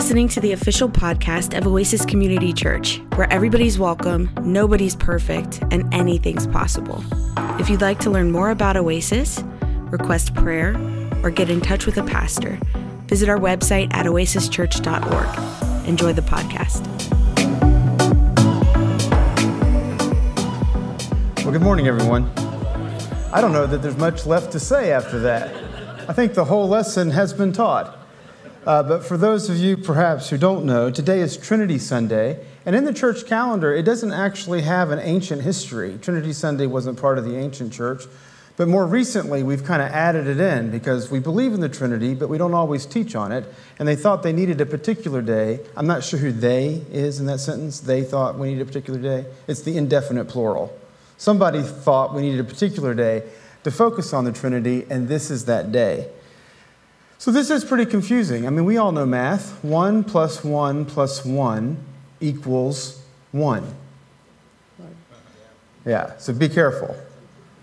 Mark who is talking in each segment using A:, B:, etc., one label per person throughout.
A: listening to the official podcast of Oasis Community Church, where everybody's welcome, nobody's perfect, and anything's possible. If you'd like to learn more about Oasis, request prayer, or get in touch with a pastor, visit our website at oasischurch.org. Enjoy the podcast.
B: Well, good morning, everyone. I don't know that there's much left to say after that. I think the whole lesson has been taught. Uh, but for those of you perhaps who don't know, today is Trinity Sunday. And in the church calendar, it doesn't actually have an ancient history. Trinity Sunday wasn't part of the ancient church. But more recently, we've kind of added it in because we believe in the Trinity, but we don't always teach on it. And they thought they needed a particular day. I'm not sure who they is in that sentence. They thought we need a particular day. It's the indefinite plural. Somebody thought we needed a particular day to focus on the Trinity, and this is that day. So this is pretty confusing. I mean, we all know math. 1 plus 1 plus 1 equals 1. Yeah, so be careful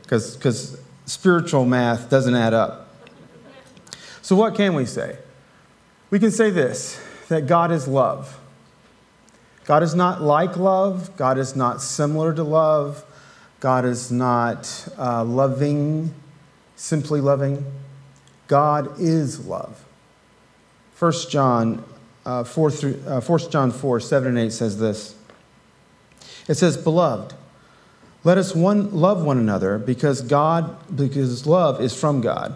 B: because spiritual math doesn't add up. So, what can we say? We can say this that God is love. God is not like love, God is not similar to love, God is not uh, loving, simply loving. God is love. 1 John, uh, 4, through, uh, 1 John 4, 7 and 8 says this. It says, Beloved, let us one, love one another because God, because love is from God.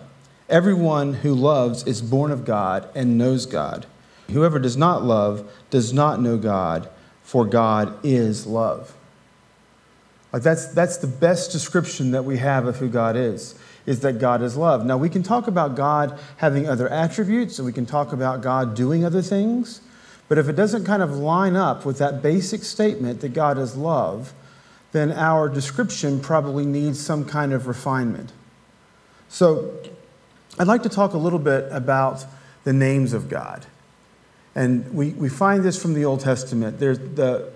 B: Everyone who loves is born of God and knows God. Whoever does not love does not know God, for God is love. Like that's, that's the best description that we have of who God is is that God is love. Now, we can talk about God having other attributes, and we can talk about God doing other things, but if it doesn't kind of line up with that basic statement that God is love, then our description probably needs some kind of refinement. So, I'd like to talk a little bit about the names of God. And we, we find this from the Old Testament. There's the,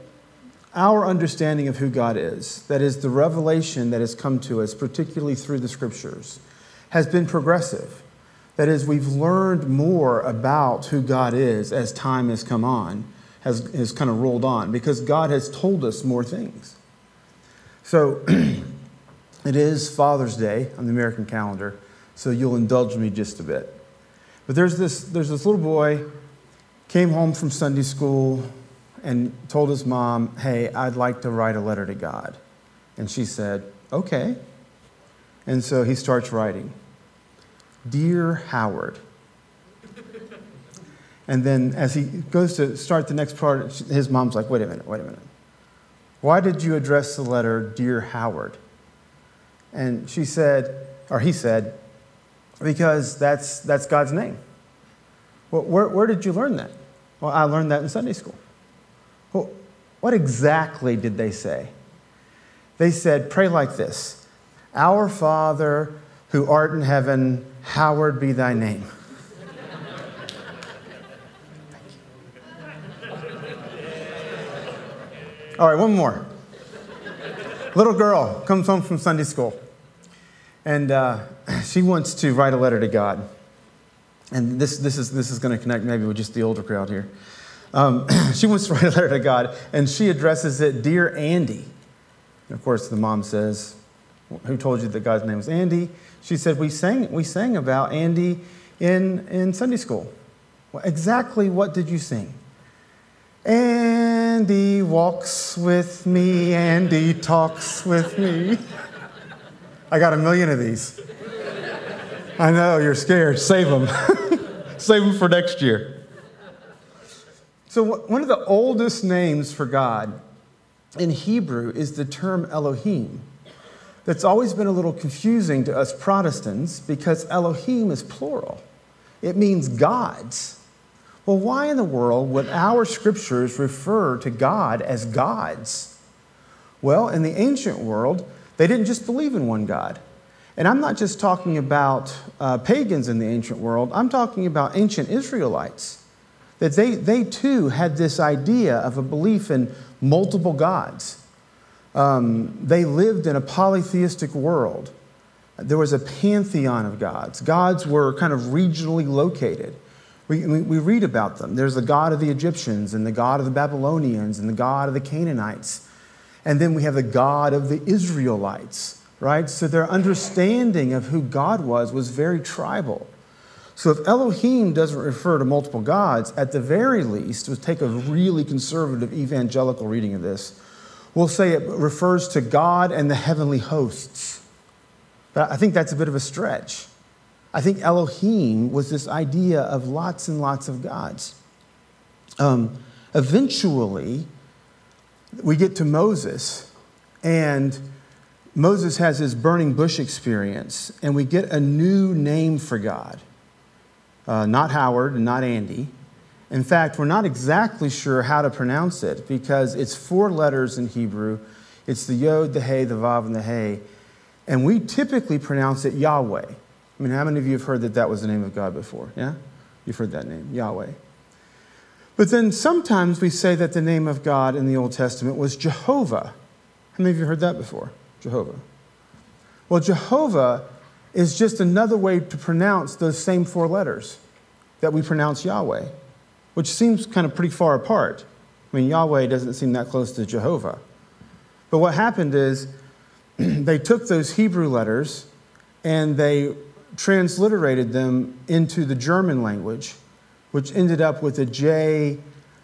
B: our understanding of who God is, that is, the revelation that has come to us, particularly through the scriptures, has been progressive. That is, we've learned more about who God is as time has come on, has, has kind of rolled on, because God has told us more things. So it is Father's Day on the American calendar, so you'll indulge me just a bit. But there's this, there's this little boy, came home from Sunday school, and told his mom, Hey, I'd like to write a letter to God. And she said, Okay. And so he starts writing Dear Howard. and then as he goes to start the next part, his mom's like, Wait a minute, wait a minute. Why did you address the letter Dear Howard? And she said, or he said, Because that's, that's God's name. Well, where, where did you learn that? Well, I learned that in Sunday school. What exactly did they say? They said, Pray like this Our Father who art in heaven, hallowed be thy name. All right, one more. Little girl comes home from Sunday school, and uh, she wants to write a letter to God. And this, this is, this is going to connect maybe with just the older crowd here. Um, she wants to write a letter to God, and she addresses it, Dear Andy. And of course, the mom says, Who told you that God's name was Andy? She said, We sang, we sang about Andy in, in Sunday school. Well, exactly what did you sing? Andy walks with me, Andy talks with me. I got a million of these. I know, you're scared. Save them. Save them for next year. So, one of the oldest names for God in Hebrew is the term Elohim. That's always been a little confusing to us Protestants because Elohim is plural, it means gods. Well, why in the world would our scriptures refer to God as gods? Well, in the ancient world, they didn't just believe in one God. And I'm not just talking about uh, pagans in the ancient world, I'm talking about ancient Israelites that they, they too had this idea of a belief in multiple gods. Um, they lived in a polytheistic world. There was a pantheon of gods. Gods were kind of regionally located. We, we, we read about them. There's the God of the Egyptians, and the God of the Babylonians, and the God of the Canaanites. And then we have the God of the Israelites, right? So their understanding of who God was was very tribal. So if Elohim doesn't refer to multiple gods, at the very least, we'll take a really conservative evangelical reading of this, we'll say it refers to God and the heavenly hosts. But I think that's a bit of a stretch. I think Elohim was this idea of lots and lots of gods. Um, eventually, we get to Moses, and Moses has his burning bush experience, and we get a new name for God uh, not Howard and not Andy. In fact, we're not exactly sure how to pronounce it because it's four letters in Hebrew. It's the Yod, the Hey, the Vav, and the Hey. And we typically pronounce it Yahweh. I mean, how many of you have heard that that was the name of God before? Yeah? You've heard that name, Yahweh. But then sometimes we say that the name of God in the Old Testament was Jehovah. How many of you heard that before? Jehovah. Well, Jehovah is just another way to pronounce those same four letters that we pronounce Yahweh, which seems kind of pretty far apart. I mean, Yahweh doesn't seem that close to Jehovah. But what happened is they took those Hebrew letters and they transliterated them into the German language, which ended up with a J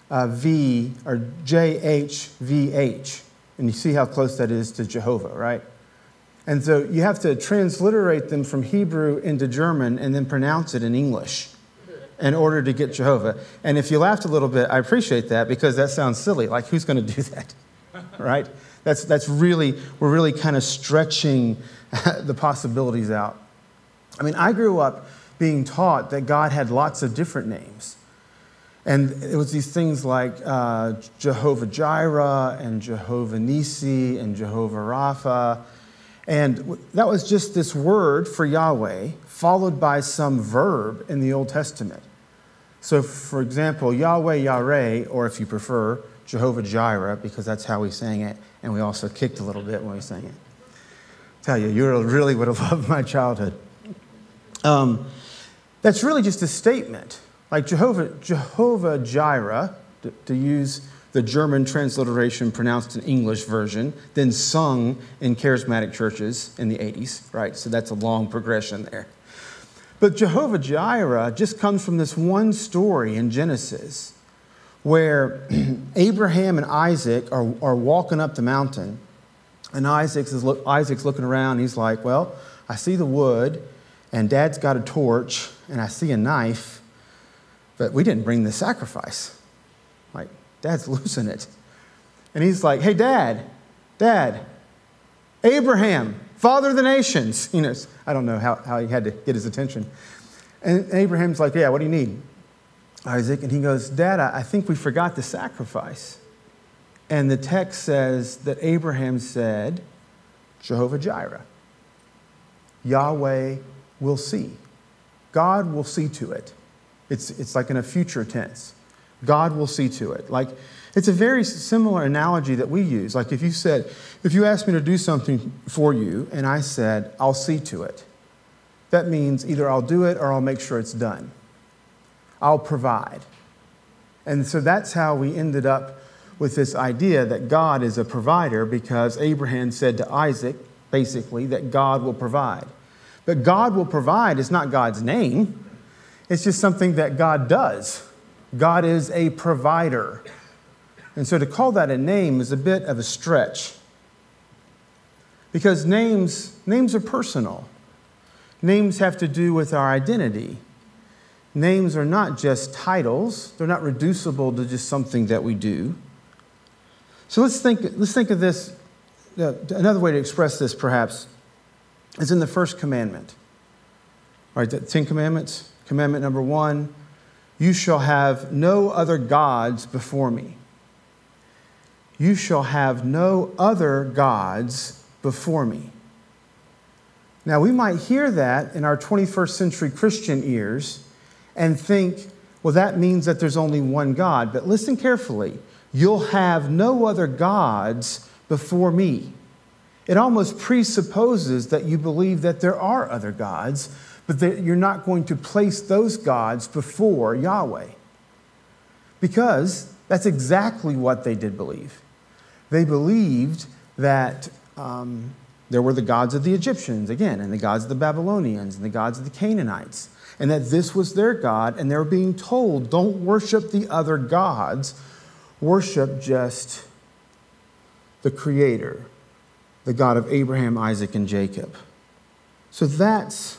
B: uh, V or JHVH. And you see how close that is to Jehovah, right? And so you have to transliterate them from Hebrew into German and then pronounce it in English in order to get Jehovah. And if you laughed a little bit, I appreciate that because that sounds silly. Like, who's going to do that? right? That's, that's really, we're really kind of stretching the possibilities out. I mean, I grew up being taught that God had lots of different names. And it was these things like uh, Jehovah Jireh and Jehovah Nisi and Jehovah Rapha and that was just this word for Yahweh, followed by some verb in the Old Testament. So, for example, Yahweh Yahweh, or if you prefer, Jehovah Jireh, because that's how we sang it, and we also kicked a little bit when we sang it. Tell you, you really would have loved my childhood. Um, that's really just a statement. Like Jehovah, Jehovah Jireh, to, to use the German transliteration pronounced an English version, then sung in charismatic churches in the 80s, right? So that's a long progression there. But Jehovah Jireh just comes from this one story in Genesis where Abraham and Isaac are, are walking up the mountain, and Isaac's, is look, Isaac's looking around. He's like, Well, I see the wood, and dad's got a torch, and I see a knife, but we didn't bring the sacrifice. Dad's losing it. And he's like, Hey, Dad, Dad, Abraham, father of the nations. You know, I don't know how, how he had to get his attention. And Abraham's like, Yeah, what do you need? Isaac. And he goes, Dad, I think we forgot the sacrifice. And the text says that Abraham said, Jehovah Jireh. Yahweh will see. God will see to it. It's, it's like in a future tense. God will see to it. Like, it's a very similar analogy that we use. Like, if you said, if you asked me to do something for you, and I said, I'll see to it, that means either I'll do it or I'll make sure it's done. I'll provide. And so that's how we ended up with this idea that God is a provider because Abraham said to Isaac, basically, that God will provide. But God will provide is not God's name, it's just something that God does. God is a provider. And so to call that a name is a bit of a stretch. Because names, names are personal. Names have to do with our identity. Names are not just titles, they're not reducible to just something that we do. So let's think, let's think of this. Uh, another way to express this, perhaps, is in the first commandment. All right, the Ten Commandments. Commandment number one you shall have no other gods before me. You shall have no other gods before me. Now, we might hear that in our 21st century Christian ears and think, well, that means that there's only one God. But listen carefully. You'll have no other gods before me. It almost presupposes that you believe that there are other gods but that you're not going to place those gods before Yahweh. Because that's exactly what they did believe. They believed that um, there were the gods of the Egyptians, again, and the gods of the Babylonians, and the gods of the Canaanites, and that this was their God, and they were being told, don't worship the other gods, worship just the Creator, the God of Abraham, Isaac, and Jacob. So that's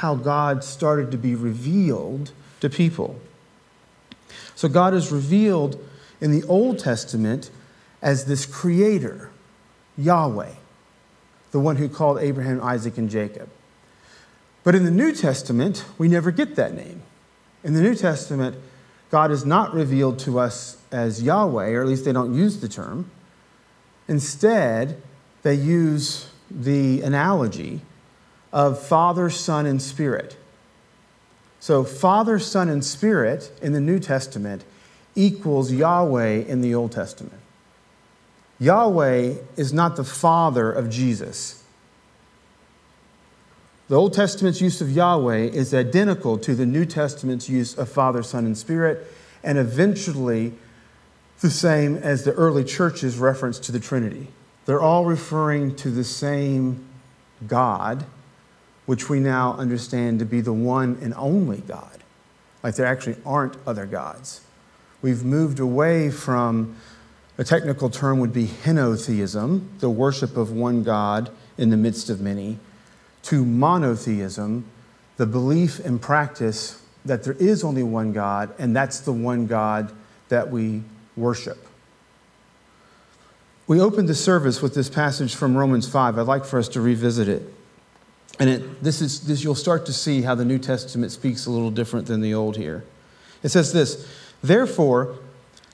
B: how God started to be revealed to people. So God is revealed in the Old Testament as this creator, Yahweh, the one who called Abraham, Isaac, and Jacob. But in the New Testament, we never get that name. In the New Testament, God is not revealed to us as Yahweh, or at least they don't use the term. Instead, they use the analogy of Father, Son, and Spirit. So, Father, Son, and Spirit in the New Testament equals Yahweh in the Old Testament. Yahweh is not the Father of Jesus. The Old Testament's use of Yahweh is identical to the New Testament's use of Father, Son, and Spirit, and eventually the same as the early church's reference to the Trinity. They're all referring to the same God which we now understand to be the one and only God. Like there actually aren't other gods. We've moved away from a technical term would be henotheism, the worship of one God in the midst of many, to monotheism, the belief and practice that there is only one God, and that's the one God that we worship. We opened the service with this passage from Romans 5. I'd like for us to revisit it. And it, this is, this, you'll start to see how the New Testament speaks a little different than the Old here. It says this Therefore,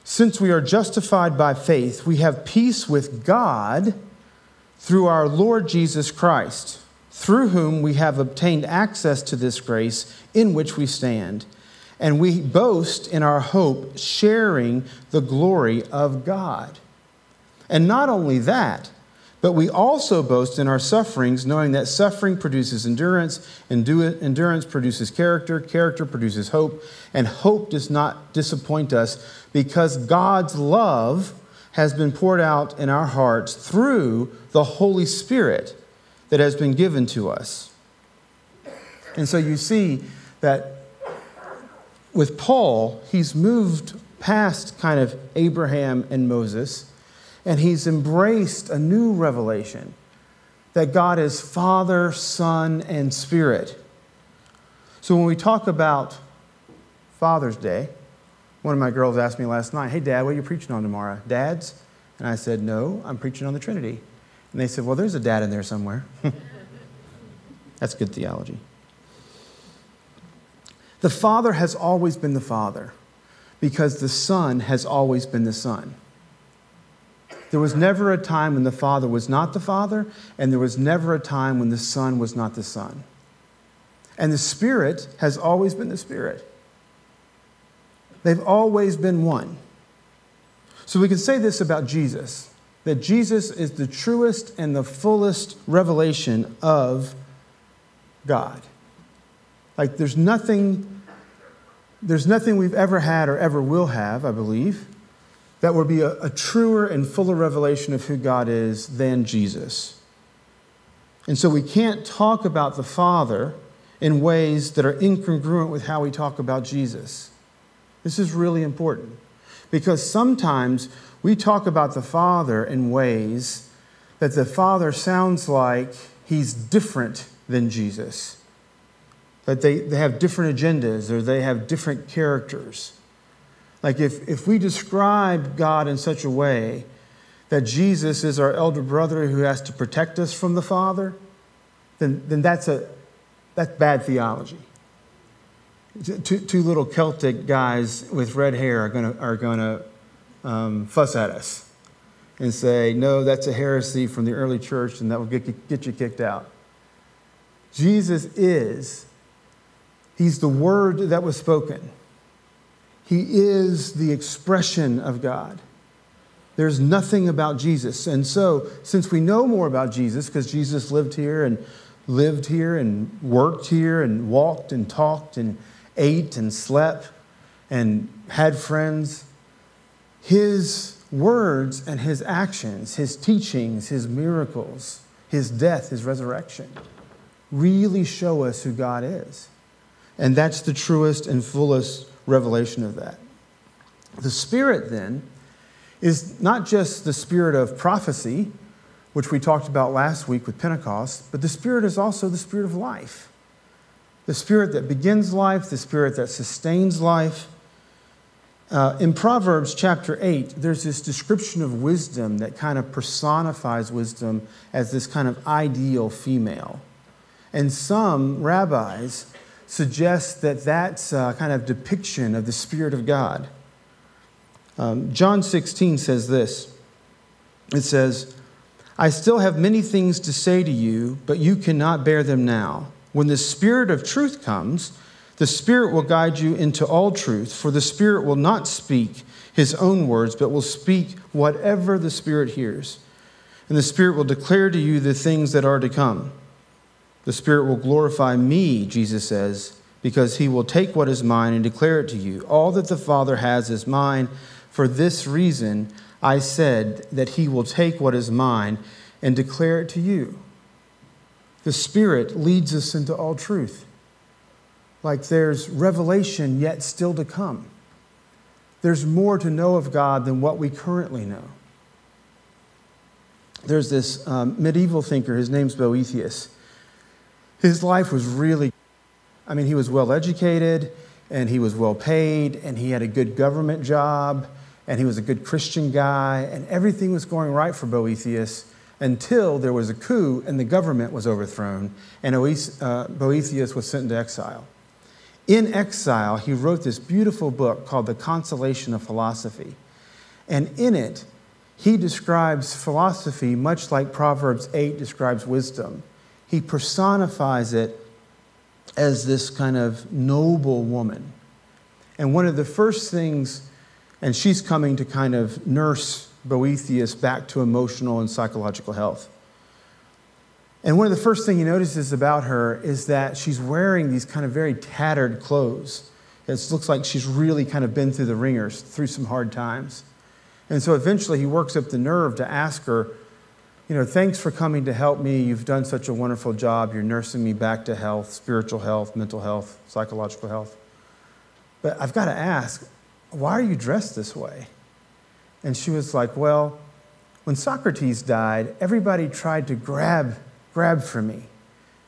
B: since we are justified by faith, we have peace with God through our Lord Jesus Christ, through whom we have obtained access to this grace in which we stand. And we boast in our hope, sharing the glory of God. And not only that, but we also boast in our sufferings, knowing that suffering produces endurance, and endurance produces character, character produces hope, and hope does not disappoint us because God's love has been poured out in our hearts through the Holy Spirit that has been given to us. And so you see that with Paul, he's moved past kind of Abraham and Moses and he's embraced a new revelation that God is Father, Son, and Spirit. So when we talk about Father's Day, one of my girls asked me last night, Hey, Dad, what are you preaching on tomorrow? Dads? And I said, No, I'm preaching on the Trinity. And they said, Well, there's a dad in there somewhere. That's good theology. The Father has always been the Father because the Son has always been the Son. There was never a time when the Father was not the Father, and there was never a time when the Son was not the Son. And the Spirit has always been the Spirit. They've always been one. So we can say this about Jesus that Jesus is the truest and the fullest revelation of God. Like there's nothing there's nothing we've ever had or ever will have, I believe, that would be a, a truer and fuller revelation of who God is than Jesus. And so we can't talk about the Father in ways that are incongruent with how we talk about Jesus. This is really important because sometimes we talk about the Father in ways that the Father sounds like he's different than Jesus, that they, they have different agendas or they have different characters. Like if, if we describe God in such a way that Jesus is our elder brother who has to protect us from the Father, then, then that's, a, that's bad theology. Two, two little Celtic guys with red hair are going to are gonna, um, fuss at us and say, no, that's a heresy from the early church and that will get, get you kicked out. Jesus is, he's the word that was spoken. He is the expression of God. There's nothing about Jesus. And so, since we know more about Jesus, because Jesus lived here and lived here and worked here and walked and talked and ate and slept and had friends, his words and his actions, his teachings, his miracles, his death, his resurrection really show us who God is. And that's the truest and fullest revelation of that. The Spirit, then, is not just the spirit of prophecy, which we talked about last week with Pentecost, but the Spirit is also the Spirit of life. The Spirit that begins life, the Spirit that sustains life. Uh, in Proverbs chapter 8, there's this description of wisdom that kind of personifies wisdom as this kind of ideal female. And some rabbis suggest that that's a kind of depiction of the Spirit of God. Um, John 16 says this it says, I still have many things to say to you, but you cannot bear them now. When the Spirit of truth comes, the Spirit will guide you into all truth, for the Spirit will not speak his own words, but will speak whatever the Spirit hears. And the Spirit will declare to you the things that are to come. The Spirit will glorify me, Jesus says, because he will take what is mine and declare it to you. All that the Father has is mine. For this reason, I said that he will take what is mine and declare it to you. The Spirit leads us into all truth. Like there's revelation yet still to come. There's more to know of God than what we currently know. There's this um, medieval thinker, his name's Boethius. His life was really, I mean, he was well educated and he was well paid and he had a good government job and he was a good Christian guy, and everything was going right for Boethius until there was a coup and the government was overthrown, and uh, Boethius was sent into exile. In exile, he wrote this beautiful book called The Consolation of Philosophy. And in it, he describes philosophy much like Proverbs 8 describes wisdom. He personifies it as this kind of noble woman. And one of the first things and she's coming to kind of nurse Boethius back to emotional and psychological health. And one of the first things he notices about her is that she's wearing these kind of very tattered clothes. It looks like she's really kind of been through the wringers, through some hard times. And so eventually he works up the nerve to ask her, you know, thanks for coming to help me. You've done such a wonderful job. You're nursing me back to health, spiritual health, mental health, psychological health. But I've got to ask, why are you dressed this way? And she was like, Well, when Socrates died, everybody tried to grab, grab for me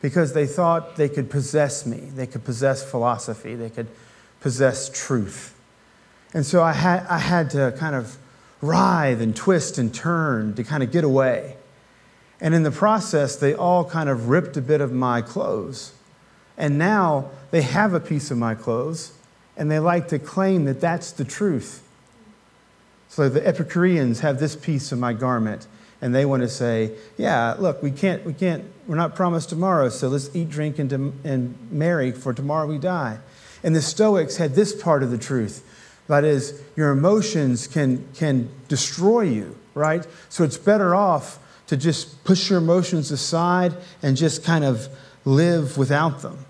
B: because they thought they could possess me. They could possess philosophy. They could possess truth. And so I had, I had to kind of writhe and twist and turn to kind of get away. And in the process, they all kind of ripped a bit of my clothes. And now they have a piece of my clothes, and they like to claim that that's the truth. So the Epicureans have this piece of my garment, and they want to say, yeah, look, we can't, we can't, we're not promised tomorrow, so let's eat, drink, and, and merry, for tomorrow we die. And the Stoics had this part of the truth. That is, your emotions can, can destroy you, right? So it's better off to just push your emotions aside and just kind of live without them.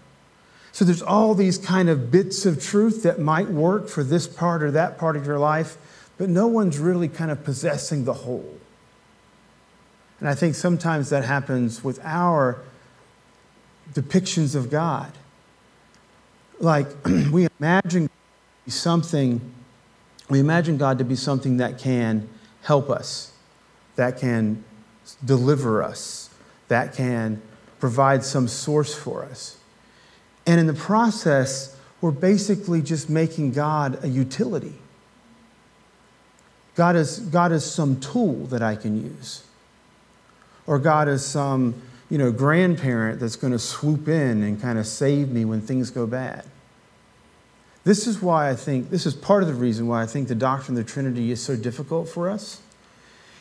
B: So there's all these kind of bits of truth that might work for this part or that part of your life, but no one's really kind of possessing the whole. And I think sometimes that happens with our depictions of God. Like we imagine something, we imagine God to be something that can help us, that can deliver us, that can provide some source for us. And in the process, we're basically just making God a utility. God is, God is some tool that I can use. Or God is some you know, grandparent that's going to swoop in and kind of save me when things go bad. This is why I think, this is part of the reason why I think the doctrine of the Trinity is so difficult for us,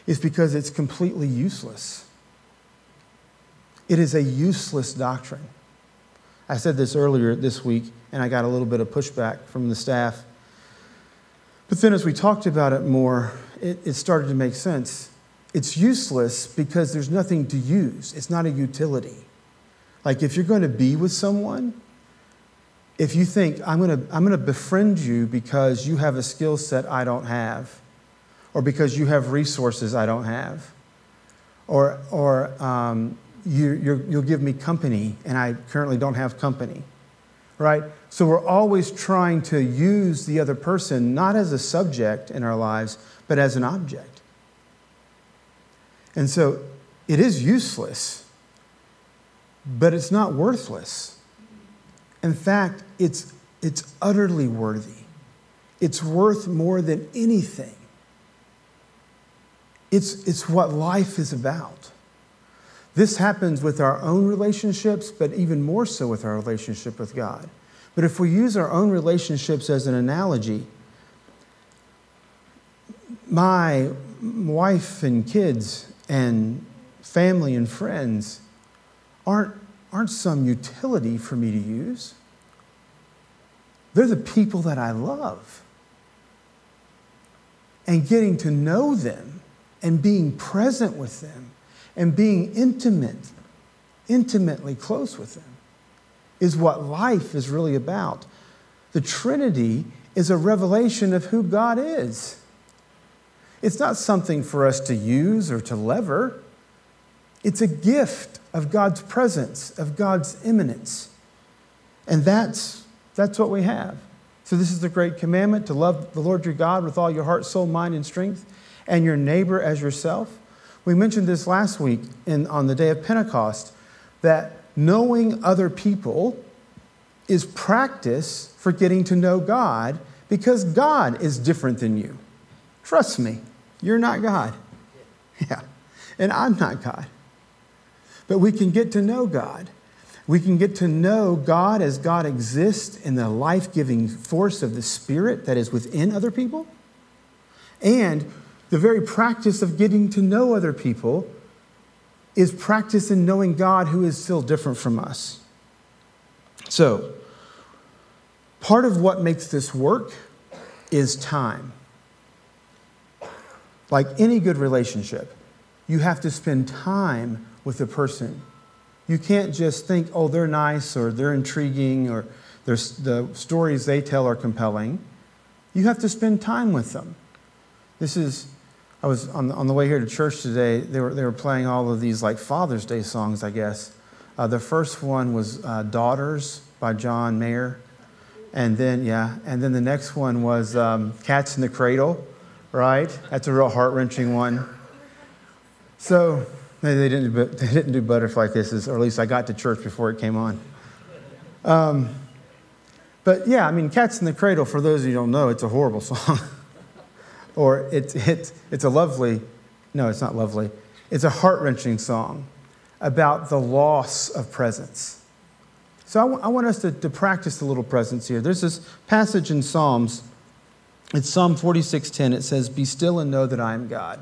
B: is because it's completely useless. It is a useless doctrine. I said this earlier this week, and I got a little bit of pushback from the staff. But then as we talked about it more, it, it started to make sense. It's useless because there's nothing to use, it's not a utility. Like if you're going to be with someone, if you think, I'm going to, I'm going to befriend you because you have a skill set I don't have, or because you have resources I don't have, or, or um, you, you'll give me company and I currently don't have company, right? So we're always trying to use the other person not as a subject in our lives, but as an object. And so it is useless, but it's not worthless. In fact, it's, it's utterly worthy. It's worth more than anything. It's, it's what life is about. This happens with our own relationships, but even more so with our relationship with God. But if we use our own relationships as an analogy, my wife and kids and family and friends aren't, aren't some utility for me to use. They're the people that I love. And getting to know them and being present with them and being intimate, intimately close with them is what life is really about. The Trinity is a revelation of who God is. It's not something for us to use or to lever. It's a gift of God's presence, of God's immanence. And that's, that's what we have. So, this is the great commandment to love the Lord your God with all your heart, soul, mind, and strength, and your neighbor as yourself. We mentioned this last week in, on the day of Pentecost that knowing other people is practice for getting to know God because God is different than you. Trust me, you're not God. Yeah. And I'm not God. But we can get to know God. We can get to know God as God exists in the life giving force of the Spirit that is within other people. And the very practice of getting to know other people is practice in knowing God who is still different from us. So, part of what makes this work is time. Like any good relationship, you have to spend time with the person. You can't just think, oh, they're nice or they're intriguing or the stories they tell are compelling. You have to spend time with them. This is, I was on the, on the way here to church today, they were, they were playing all of these like Father's Day songs, I guess. Uh, the first one was uh, Daughters by John Mayer. And then, yeah, and then the next one was um, Cats in the Cradle right? That's a real heart wrenching one. So they didn't, do, they didn't do butterfly kisses, or at least I got to church before it came on. Um, but yeah, I mean, Cats in the Cradle, for those of you who don't know, it's a horrible song. Or it's, it's, it's a lovely, no, it's not lovely. It's a heart wrenching song about the loss of presence. So I, w- I want us to, to practice a little presence here. There's this passage in Psalms it's Psalm 46:10. It says, "Be still and know that I am God."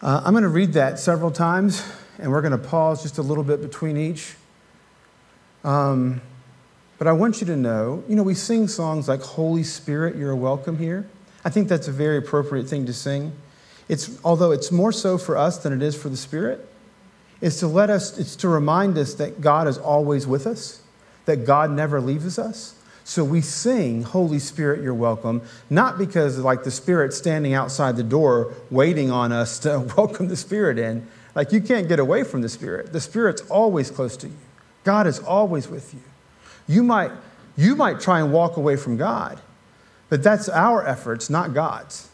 B: Uh, I'm going to read that several times, and we're going to pause just a little bit between each. Um, but I want you to know, you know, we sing songs like "Holy Spirit, You're Welcome Here." I think that's a very appropriate thing to sing. It's although it's more so for us than it is for the Spirit. It's to let us. It's to remind us that God is always with us, that God never leaves us so we sing, Holy Spirit, you're welcome, not because like the Spirit standing outside the door waiting on us to welcome the Spirit in. Like you can't get away from the Spirit. The Spirit's always close to you. God is always with you. You might, you might try and walk away from God, but that's our efforts, not God's.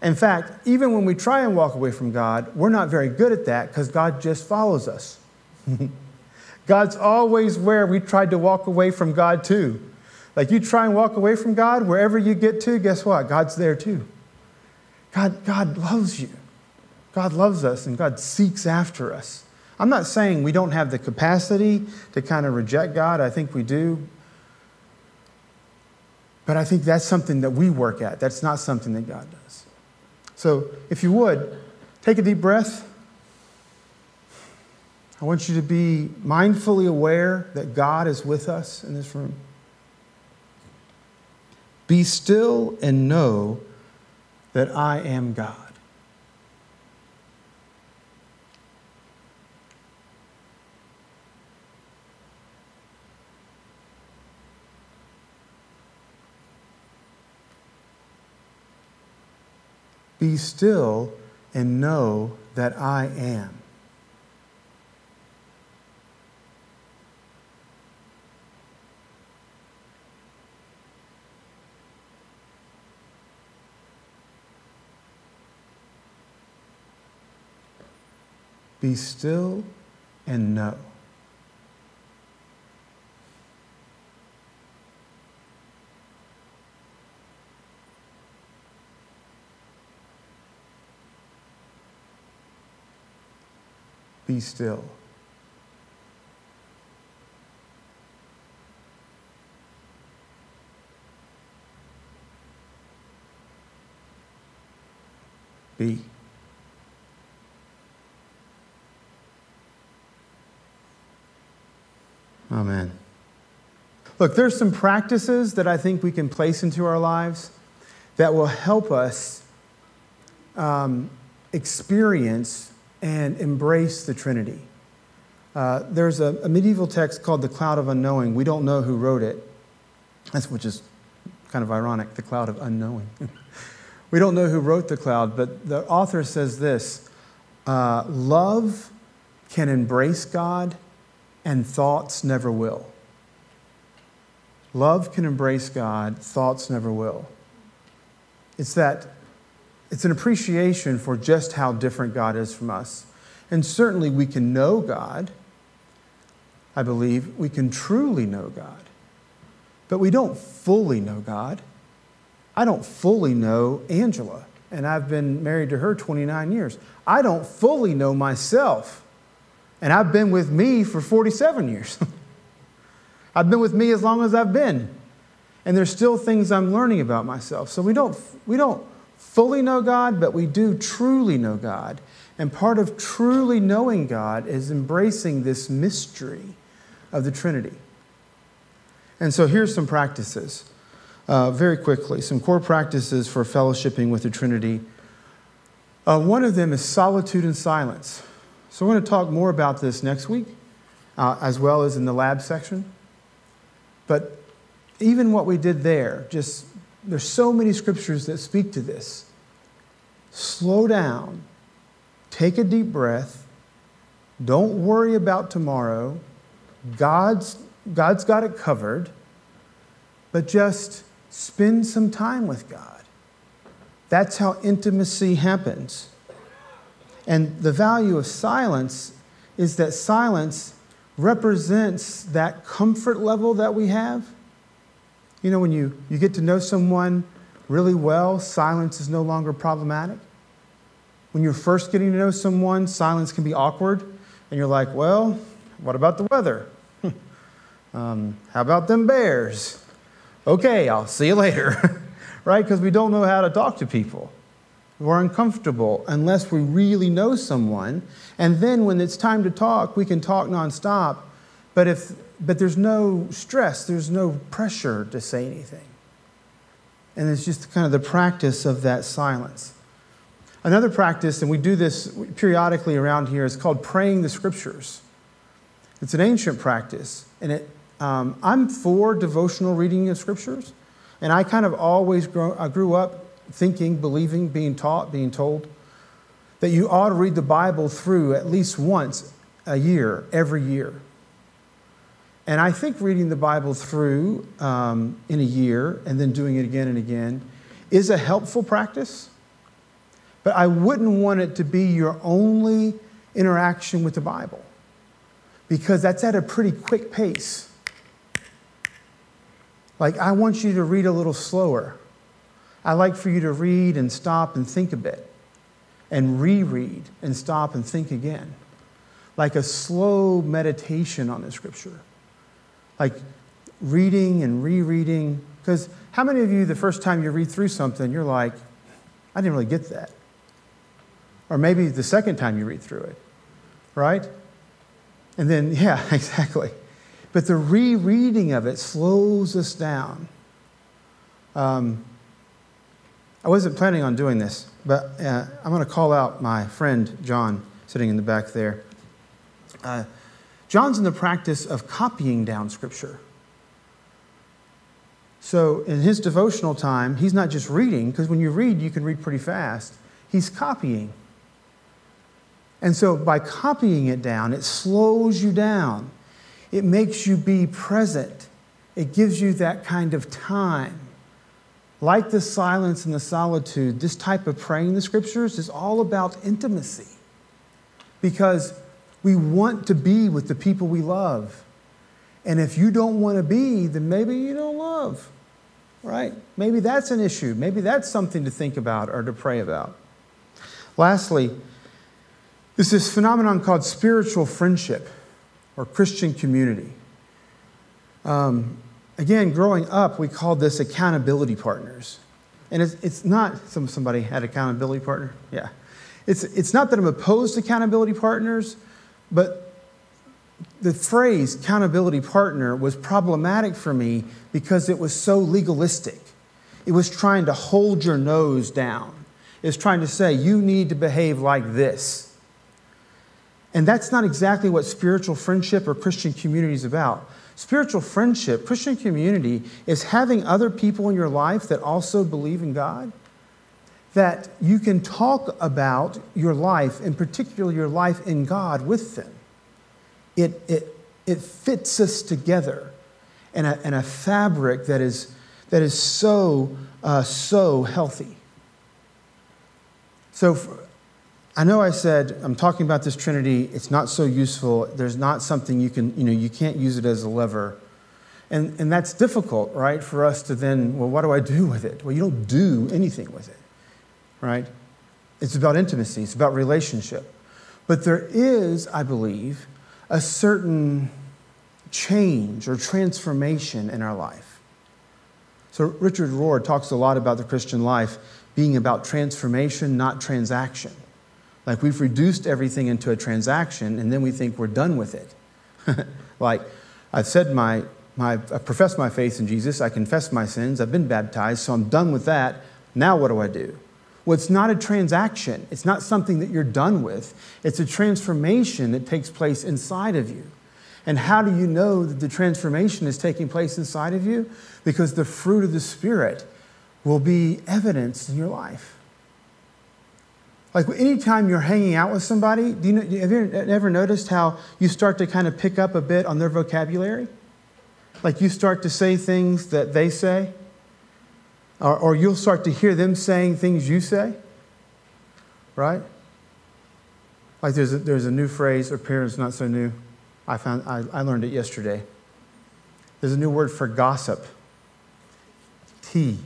B: In fact, even when we try and walk away from God, we're not very good at that because God just follows us. God's always where we tried to walk away from God too. Like you try and walk away from God, wherever you get to, guess what? God's there too. God, God loves you. God loves us and God seeks after us. I'm not saying we don't have the capacity to kind of reject God. I think we do. But I think that's something that we work at. That's not something that God does. So if you would, take a deep breath. I want you to be mindfully aware that God is with us in this room. Be still and know that I am God. Be still and know that I am. Be still and know. Be still. Be. Amen. Look, there's some practices that I think we can place into our lives that will help us um, experience and embrace the Trinity. Uh, there's a, a, medieval text called The Cloud of Unknowing. We don't know who wrote it, That's, which is kind of ironic, the cloud of unknowing. we don't know who wrote the cloud, but the author says this uh, Love can embrace God and thoughts never will. Love can embrace God, thoughts never will. It's that it's an appreciation for just how different God is from us. And certainly we can know God. I believe we can truly know God. But we don't fully know God. I don't fully know Angela, and I've been married to her 29 years. I don't fully know myself. And I've been with me for 47 years. I've been with me as long as I've been. And there's still things I'm learning about myself. So we don't, we don't fully know God, but we do truly know God. And part of truly knowing God is embracing this mystery of the Trinity. And so here's some practices, uh, very quickly, some core practices for fellowshipping with the Trinity. Uh, one of them is solitude and silence. So we're going to talk more about this next week, uh, as well as in the lab section. But even what we did there, just there's so many scriptures that speak to this. Slow down, take a deep breath, don't worry about tomorrow. God's, God's got it covered, but just spend some time with God. That's how intimacy happens. And the value of silence is that silence represents that comfort level that we have. You know, when you, you get to know someone really well, silence is no longer problematic. When you're first getting to know someone, silence can be awkward, and you're like, well, what about the weather? um, how about them bears? Okay, I'll see you later, right? Because we don't know how to talk to people. We're uncomfortable unless we really know someone. And then when it's time to talk, we can talk nonstop. But, if, but there's no stress, there's no pressure to say anything. And it's just kind of the practice of that silence. Another practice, and we do this periodically around here, is called praying the scriptures. It's an ancient practice, and it, um, I'm for devotional reading of scriptures. And I kind of always grow, I grew up thinking, believing, being taught, being told that you ought to read the Bible through at least once a year, every year. And I think reading the Bible through um, in a year and then doing it again and again is a helpful practice. But I wouldn't want it to be your only interaction with the Bible because that's at a pretty quick pace. Like, I want you to read a little slower. I like for you to read and stop and think a bit, and reread and stop and think again, like a slow meditation on the scripture, like reading and rereading. Because how many of you, the first time you read through something, you're like, I didn't really get that? Or maybe the second time you read through it, right? And then, yeah, exactly. But the rereading of it slows us down. Um, I wasn't planning on doing this, but uh, I'm going to call out my friend John sitting in the back there. Uh, John's in the practice of copying down scripture. So in his devotional time, he's not just reading, because when you read, you can read pretty fast. he's copying. And so by copying it down, it slows you down. It makes you be present. It gives you that kind of time. Like the silence and the solitude, this type of praying the scriptures is all about intimacy because we want to be with the people we love. And if you don't want to be, then maybe you don't love, right? Maybe that's an issue. Maybe that's something to think about or to pray about. Lastly, there's this phenomenon called spiritual friendship or Christian community. Um, again, growing up, we called this accountability partners. And it's, it's not, some, somebody had accountability partner? Yeah. It's, it's not that I'm opposed to accountability partners, but the phrase accountability partner was problematic for me because it was so legalistic. It was trying to hold your nose down. It was trying to say, you need to behave like this. And that's not exactly what spiritual friendship or Christian community is about. Spiritual friendship, Christian community, is having other people in your life that also believe in God, that you can talk about your life, and particularly your life in God, with them. It, it, it fits us together in a, in a fabric that is, that is so, uh, so healthy. So, for, I know I said I'm talking about this Trinity. It's not so useful. There's not something you can, you know, you can't use it as a lever. And, and that's difficult, right, for us to then, well, what do I do with it? Well, you don't do anything with it, right? It's about intimacy, it's about relationship. But there is, I believe, a certain change or transformation in our life. So, Richard Rohr talks a lot about the Christian life being about transformation, not transaction. Like we've reduced everything into a transaction and then we think we're done with it. like I've said my, my, I profess my faith in Jesus, I confess my sins, I've been baptized, so I'm done with that. Now what do I do? Well, it's not a transaction. It's not something that you're done with. It's a transformation that takes place inside of you. And how do you know that the transformation is taking place inside of you? Because the fruit of the Spirit will be evidenced in your life. Like anytime you're hanging out with somebody, do you know, have you ever noticed how you start to kind of pick up a bit on their vocabulary? Like you start to say things that they say, or, or you'll start to hear them saying things you say, right? Like there's a, there's a new phrase, or parents not so new. I found I, I learned it yesterday. There's a new word for gossip. T.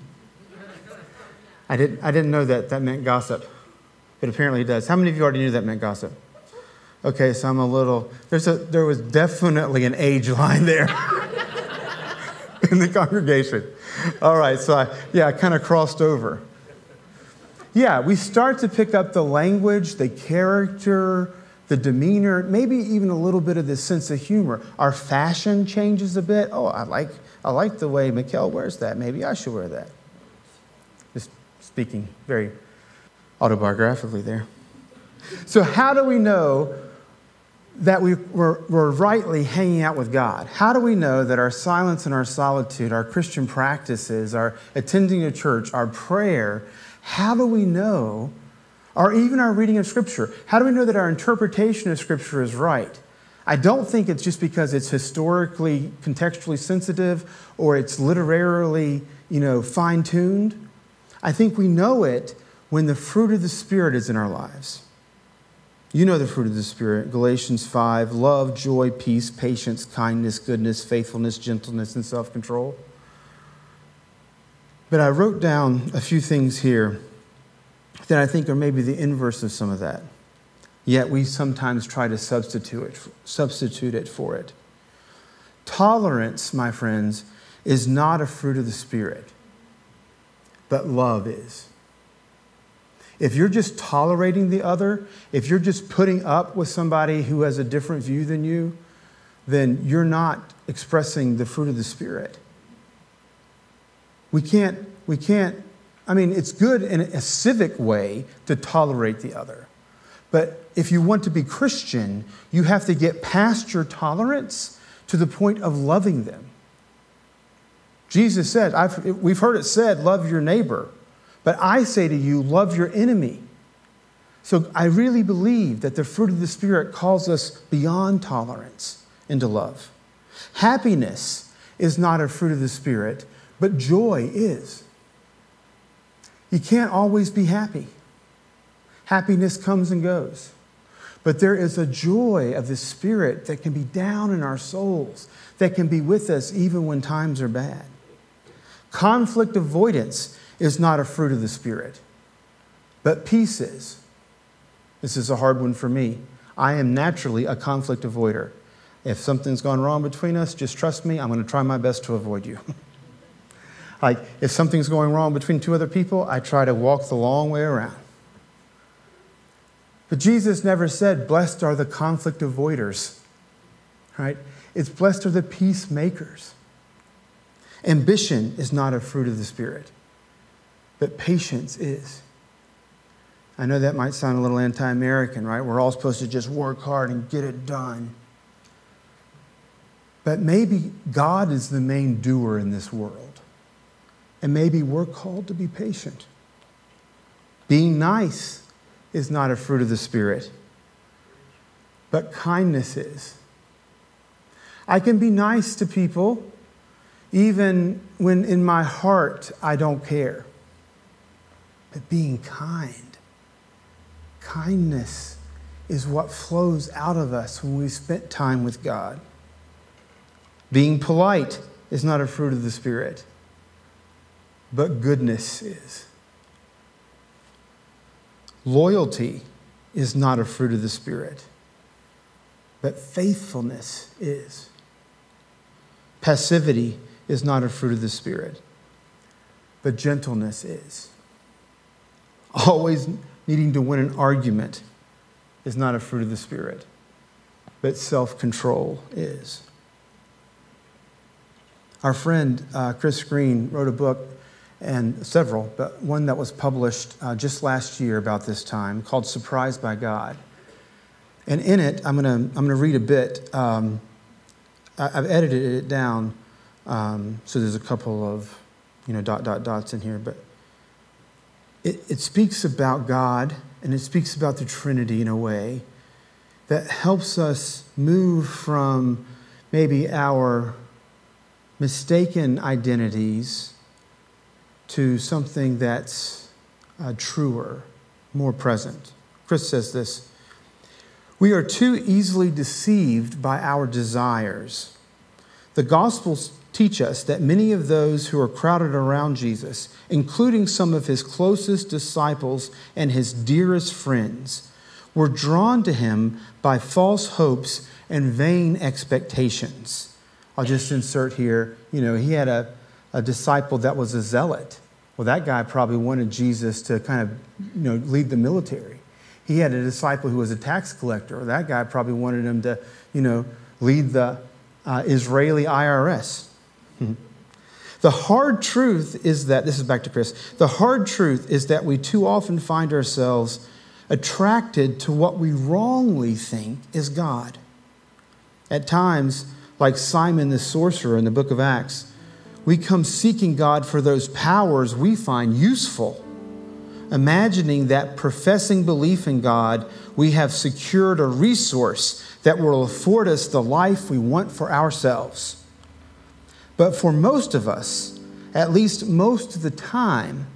B: I didn't, I didn't know that that meant gossip. It apparently it does. How many of you already knew that meant gossip? Okay, so I'm a little, there's a, there was definitely an age line there in the congregation. All right, so I, yeah, I kind of crossed over. Yeah, we start to pick up the language, the character, the demeanor, maybe even a little bit of the sense of humor. Our fashion changes a bit. Oh, I like, I like the way Mikkel wears that. Maybe I should wear that. Just speaking very autobiographically there. So, how do we know that we, we're, we're rightly hanging out with God? How do we know that our silence and our solitude, our Christian practices, our attending a church, our prayer, how do we know, or even our reading of Scripture, how do we know that our interpretation of Scripture is right? I don't think it's just because it's historically, contextually sensitive or it's literarily, you know, fine tuned. I think we know it when the fruit of the Spirit is in our lives. You know the fruit of the Spirit Galatians 5 love, joy, peace, patience, kindness, goodness, faithfulness, gentleness, and self control. But I wrote down a few things here that I think are maybe the inverse of some of that. Yet we sometimes try to substitute it, substitute it for it. Tolerance, my friends, is not a fruit of the Spirit, but love is. If you're just tolerating the other, if you're just putting up with somebody who has a different view than you, then you're not expressing the fruit of the Spirit. We can't, we can't, I mean, it's good in a civic way to tolerate the other. But if you want to be Christian, you have to get past your tolerance to the point of loving them. Jesus said, we've heard it said, love your neighbor. But I say to you, love your enemy. So I really believe that the fruit of the Spirit calls us beyond tolerance into love. Happiness is not a fruit of the Spirit, but joy is. You can't always be happy. Happiness comes and goes. But there is a joy of the Spirit that can be down in our souls, that can be with us even when times are bad. Conflict avoidance is not a fruit of the Spirit, but peace is. This is a hard one for me. I am naturally a conflict avoider. If something's gone wrong between us, just trust me, I'm going to try my best to avoid you. like, if something's going wrong between two other people, I try to walk the long way around. But Jesus never said, Blessed are the conflict avoiders, right? It's blessed are the peacemakers. Ambition is not a fruit of the Spirit, but patience is. I know that might sound a little anti American, right? We're all supposed to just work hard and get it done. But maybe God is the main doer in this world. And maybe we're called to be patient. Being nice is not a fruit of the Spirit, but kindness is. I can be nice to people even when in my heart I don't care. But being kind Kindness is what flows out of us when we've spent time with God. Being polite is not a fruit of the Spirit, but goodness is. Loyalty is not a fruit of the Spirit, but faithfulness is. Passivity is not a fruit of the Spirit, but gentleness is. Always needing to win an argument is not a fruit of the Spirit, but self control is. Our friend uh, Chris Green wrote a book, and several, but one that was published uh, just last year about this time called Surprised by God. And in it, I'm going to I'm gonna read a bit. Um, I, have edited it down, um, so there's a couple of you know, dot, dot, dots in here, but it, it speaks about God and it speaks about the Trinity in a way that helps us move from maybe our mistaken identities to something that's uh, truer, more present. Chris says this We are too easily deceived by our desires. The Gospels teach us that many of those who are crowded around Jesus, including some of his closest disciples and his dearest friends, were drawn to him by false hopes and vain expectations. I'll just insert here, you know, he had a, a disciple that was a zealot. Well, that guy probably wanted Jesus to kind of, you know, lead the military. He had a disciple who was a tax collector. That guy probably wanted him to, you know, lead the uh, Israeli IRS. The hard truth is that, this is back to Chris, the hard truth is that we too often find ourselves attracted to what we wrongly think is God. At times, like Simon the sorcerer in the book of Acts, we come seeking God for those powers we find useful, imagining that professing belief in God, we have secured a resource that will afford us the life we want for ourselves. But for most of us, at least most of the time,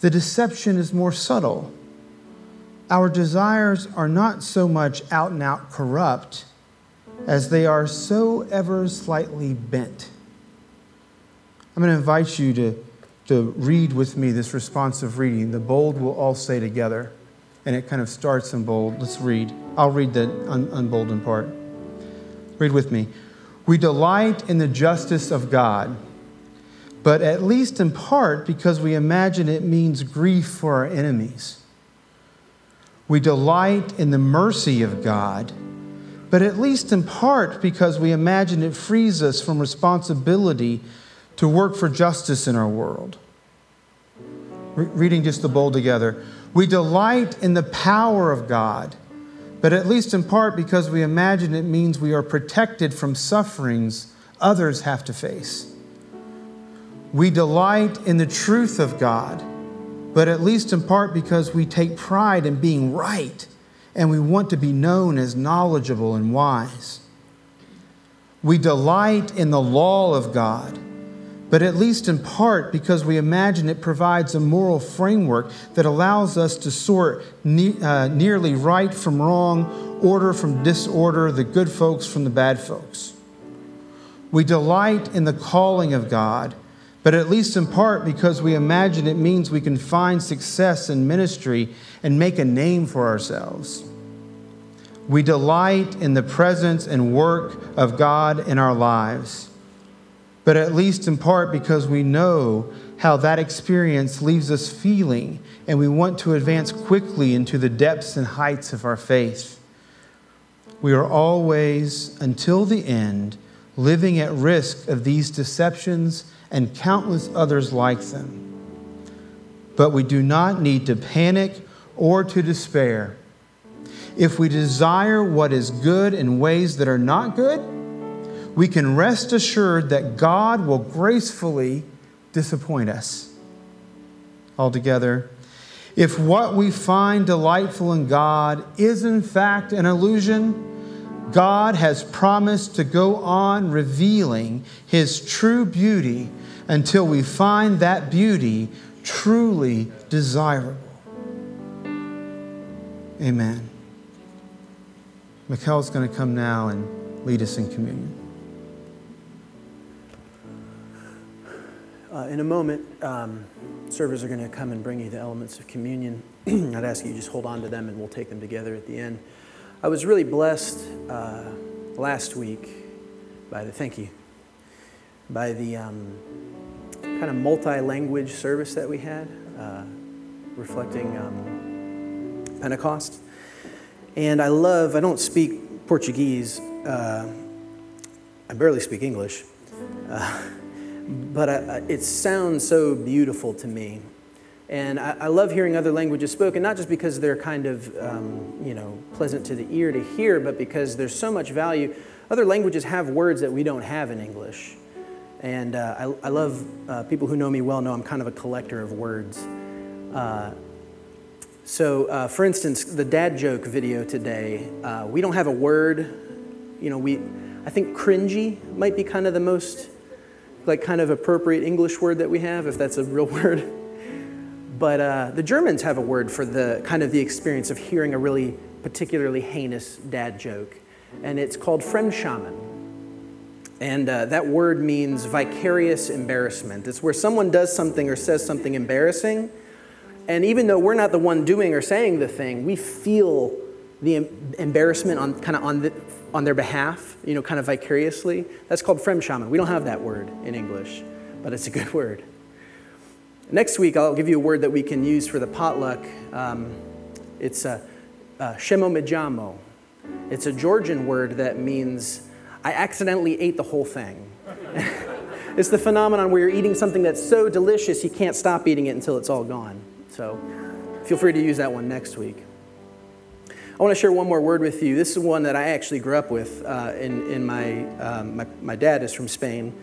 B: the deception is more subtle. Our desires are not so much out and out corrupt as they are so ever slightly bent. I'm going to invite you to, to read with me this responsive reading. The bold will all say together, and it kind of starts in bold. Let's read. I'll read the un- unboldened part. Read with me. We delight in the justice of God, but at least in part because we imagine it means grief for our enemies. We delight in the mercy of God, but at least in part because we imagine it frees us from responsibility to work for justice in our world. Re- reading just the bowl together. We delight in the power of God but at least in part because we imagine it means we are protected from sufferings others have to face. We delight in the truth of God, but at least in part because we take pride in being right and we want to be known as knowledgeable and wise. We delight in the law of God, but at least in part because we imagine it provides a moral framework that allows us to sort ne- uh, nearly right from wrong, order from disorder, the good folks from the bad folks. We delight in the calling of God, but at least in part because we imagine it means we can find success in ministry and make a name for ourselves. We delight in the presence and work of God in our lives, but at least in part because we know how that experience leaves us feeling and we want to advance quickly into the depths and heights of our faith. We are always, until the end, living at risk of these deceptions and countless others like them. But we do not need to panic or to despair. If we desire what is good in ways that are not good, we can rest assured that God will gracefully disappoint us. Altogether, if what we find delightful in God is in fact an illusion, God has promised to go on revealing His true beauty until we find that beauty truly desirable. Amen. Mikkel's going to come now and lead us in communion.
C: Uh, in a moment, um, servers are going to come and bring you the elements of communion. I'd ask you just hold on to them and we'll take them together at the end. I was really blessed uh, last week by the, thank you, by the um, kind of multi language service that we had, uh, reflecting um, Pentecost. And I love, I don't speak Portuguese, uh, I barely speak English, uh, but I, it sounds so beautiful to me. And I, I, love hearing other languages spoken, not just because they're kind of, um, you know, pleasant to the ear to hear, but because there's so much value. Other languages have words that we don't have in English. And uh, I, I, love uh, people who know me well know I'm kind of a collector of words. Uh, so, uh, for instance, the dad joke video today, uh, we don't have a word. You know, we, I think cringy might be kind of the most, like, kind of appropriate English word that we have, if that's a real word. But uh, the Germans have a word for the kind of the experience of hearing a really particularly heinous dad joke, and it's called Fremdschämen. And uh, that word means vicarious embarrassment. It's where someone does something or says something embarrassing, and even though we're not the one doing or saying the thing, we feel the embarrassment on kind of on, the, on their behalf, you know, kind of vicariously. That's called Fremdschämen. We don't have that word in English, but it's a good word. Next week, I'll give you a word that we can use for the potluck. Um, it's a, a shemomedjamo. It's a Georgian word that means I accidentally ate the whole thing. it's the phenomenon where you're eating something that's so delicious you can't stop eating it until it's all gone. So feel free to use that one next week. I want to share one more word with you. This is one that I actually grew up with. Uh, in, in my, um, my, my dad is from Spain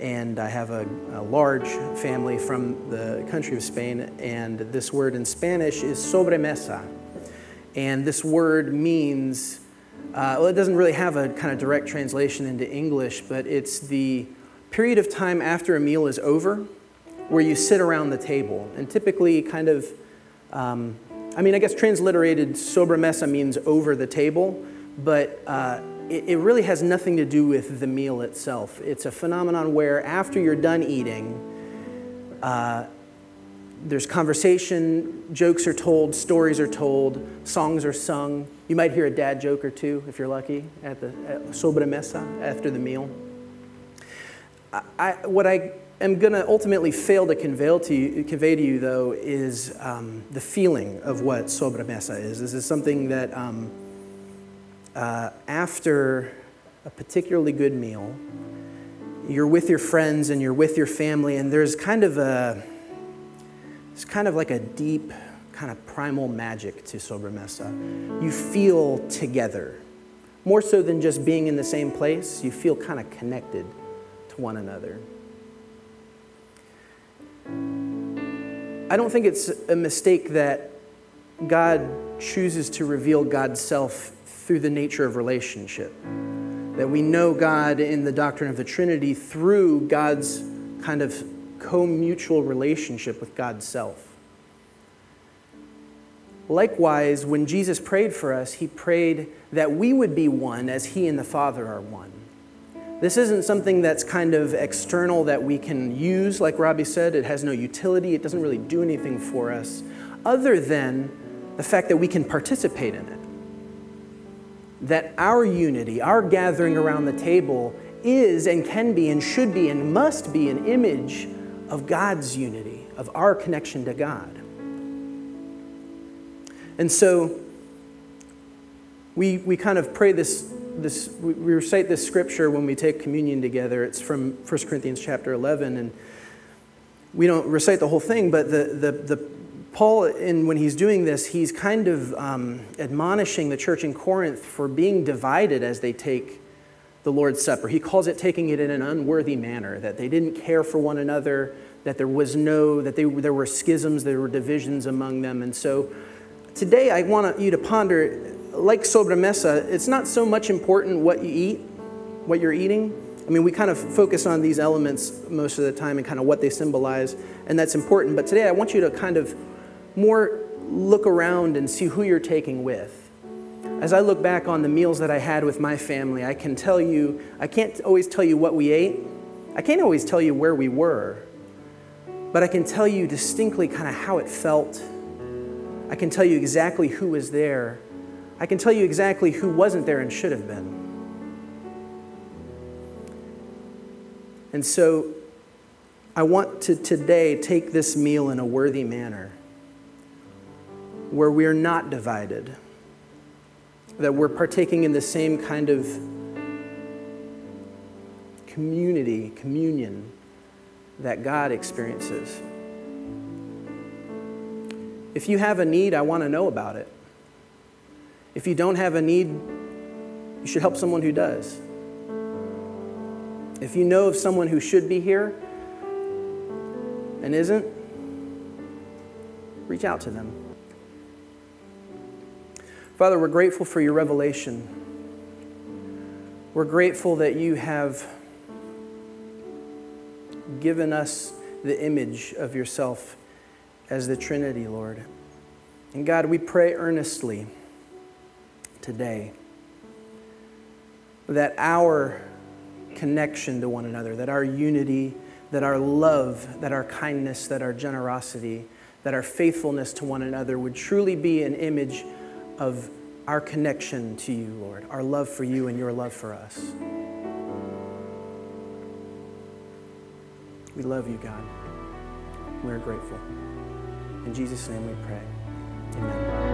C: and I have a, a, large family from the country of Spain, and this word in Spanish is sobremesa. And this word means, uh, well, it doesn't really have a kind of direct translation into English, but it's the period of time after a meal is over where you sit around the table. And typically, kind of, um, I mean, I guess transliterated sobremesa means over the table, but uh, it, it really has nothing to do with the meal itself. It's a phenomenon where after you're done eating, uh, there's conversation, jokes are told, stories are told, songs are sung. You might hear a dad joke or two if you're lucky at the at sobremesa after the meal. I, I, what I am going to ultimately fail to convey to you, convey to you though, is um, the feeling of what sobremesa is. This is something that um, uh, after a particularly good meal, you're with your friends and you're with your family, and there's kind of a, it's kind of like a deep, kind of primal magic to sobremesa. You feel together. More so than just being in the same place, you feel kind of connected to one another. I don't think it's a mistake that God chooses to reveal God's self through the nature of relationship. That we know God in the doctrine of the Trinity through God's kind of co mutual relationship with God's self. Likewise, when Jesus prayed for us, he prayed that we would be one as he and the Father are one. This isn't something that's kind of external that we can use, like Robbie said. It has no utility, it doesn't really do anything for us, other than the fact that we can participate in it. That our unity, our gathering around the table, is and can be and should be and must be an image of God's unity, of our connection to God. And so we, we kind of pray this this, we recite this scripture when we take communion together. It's from 1 Corinthians chapter 11, and we don't recite the whole thing, but the, the, the Paul, in, when he's doing this, he's kind of um, admonishing the church in Corinth for being divided as they take the Lord's Supper. He calls it taking it in an unworthy manner, that they didn't care for one another, that there was no, that they, there were schisms, there were divisions among them. And so today I want you to ponder like sobremesa, it's not so much important what you eat, what you're eating. I mean, we kind of focus on these elements most of the time and kind of what they symbolize, and that's important. But today I want you to kind of more look around and see who you're taking with. As I look back on the meals that I had with my family, I can tell you, I can't always tell you what we ate. I can't always tell you where we were, but I can tell you distinctly kind of how it felt. I can tell you exactly who was there I can tell you exactly who wasn't there and should have been. And so I want to today take this meal in a worthy manner where we're not divided, that we're partaking in the same kind of community, communion that God experiences. If you have a need, I want to know about it. If you don't have a need, you should help someone who does. If you know of someone who should be here and isn't, reach out to them. Father, we're grateful for your revelation. We're grateful that you have given us the image of yourself as the Trinity, Lord. And God, we pray earnestly today. That our connection to one another, that our unity, that our love, that our kindness, that our generosity, that our faithfulness to one another would truly be an image of our connection to you, Lord, our love for you and your love for us. We love you, God. We're grateful. In Jesus' name we pray. Amen.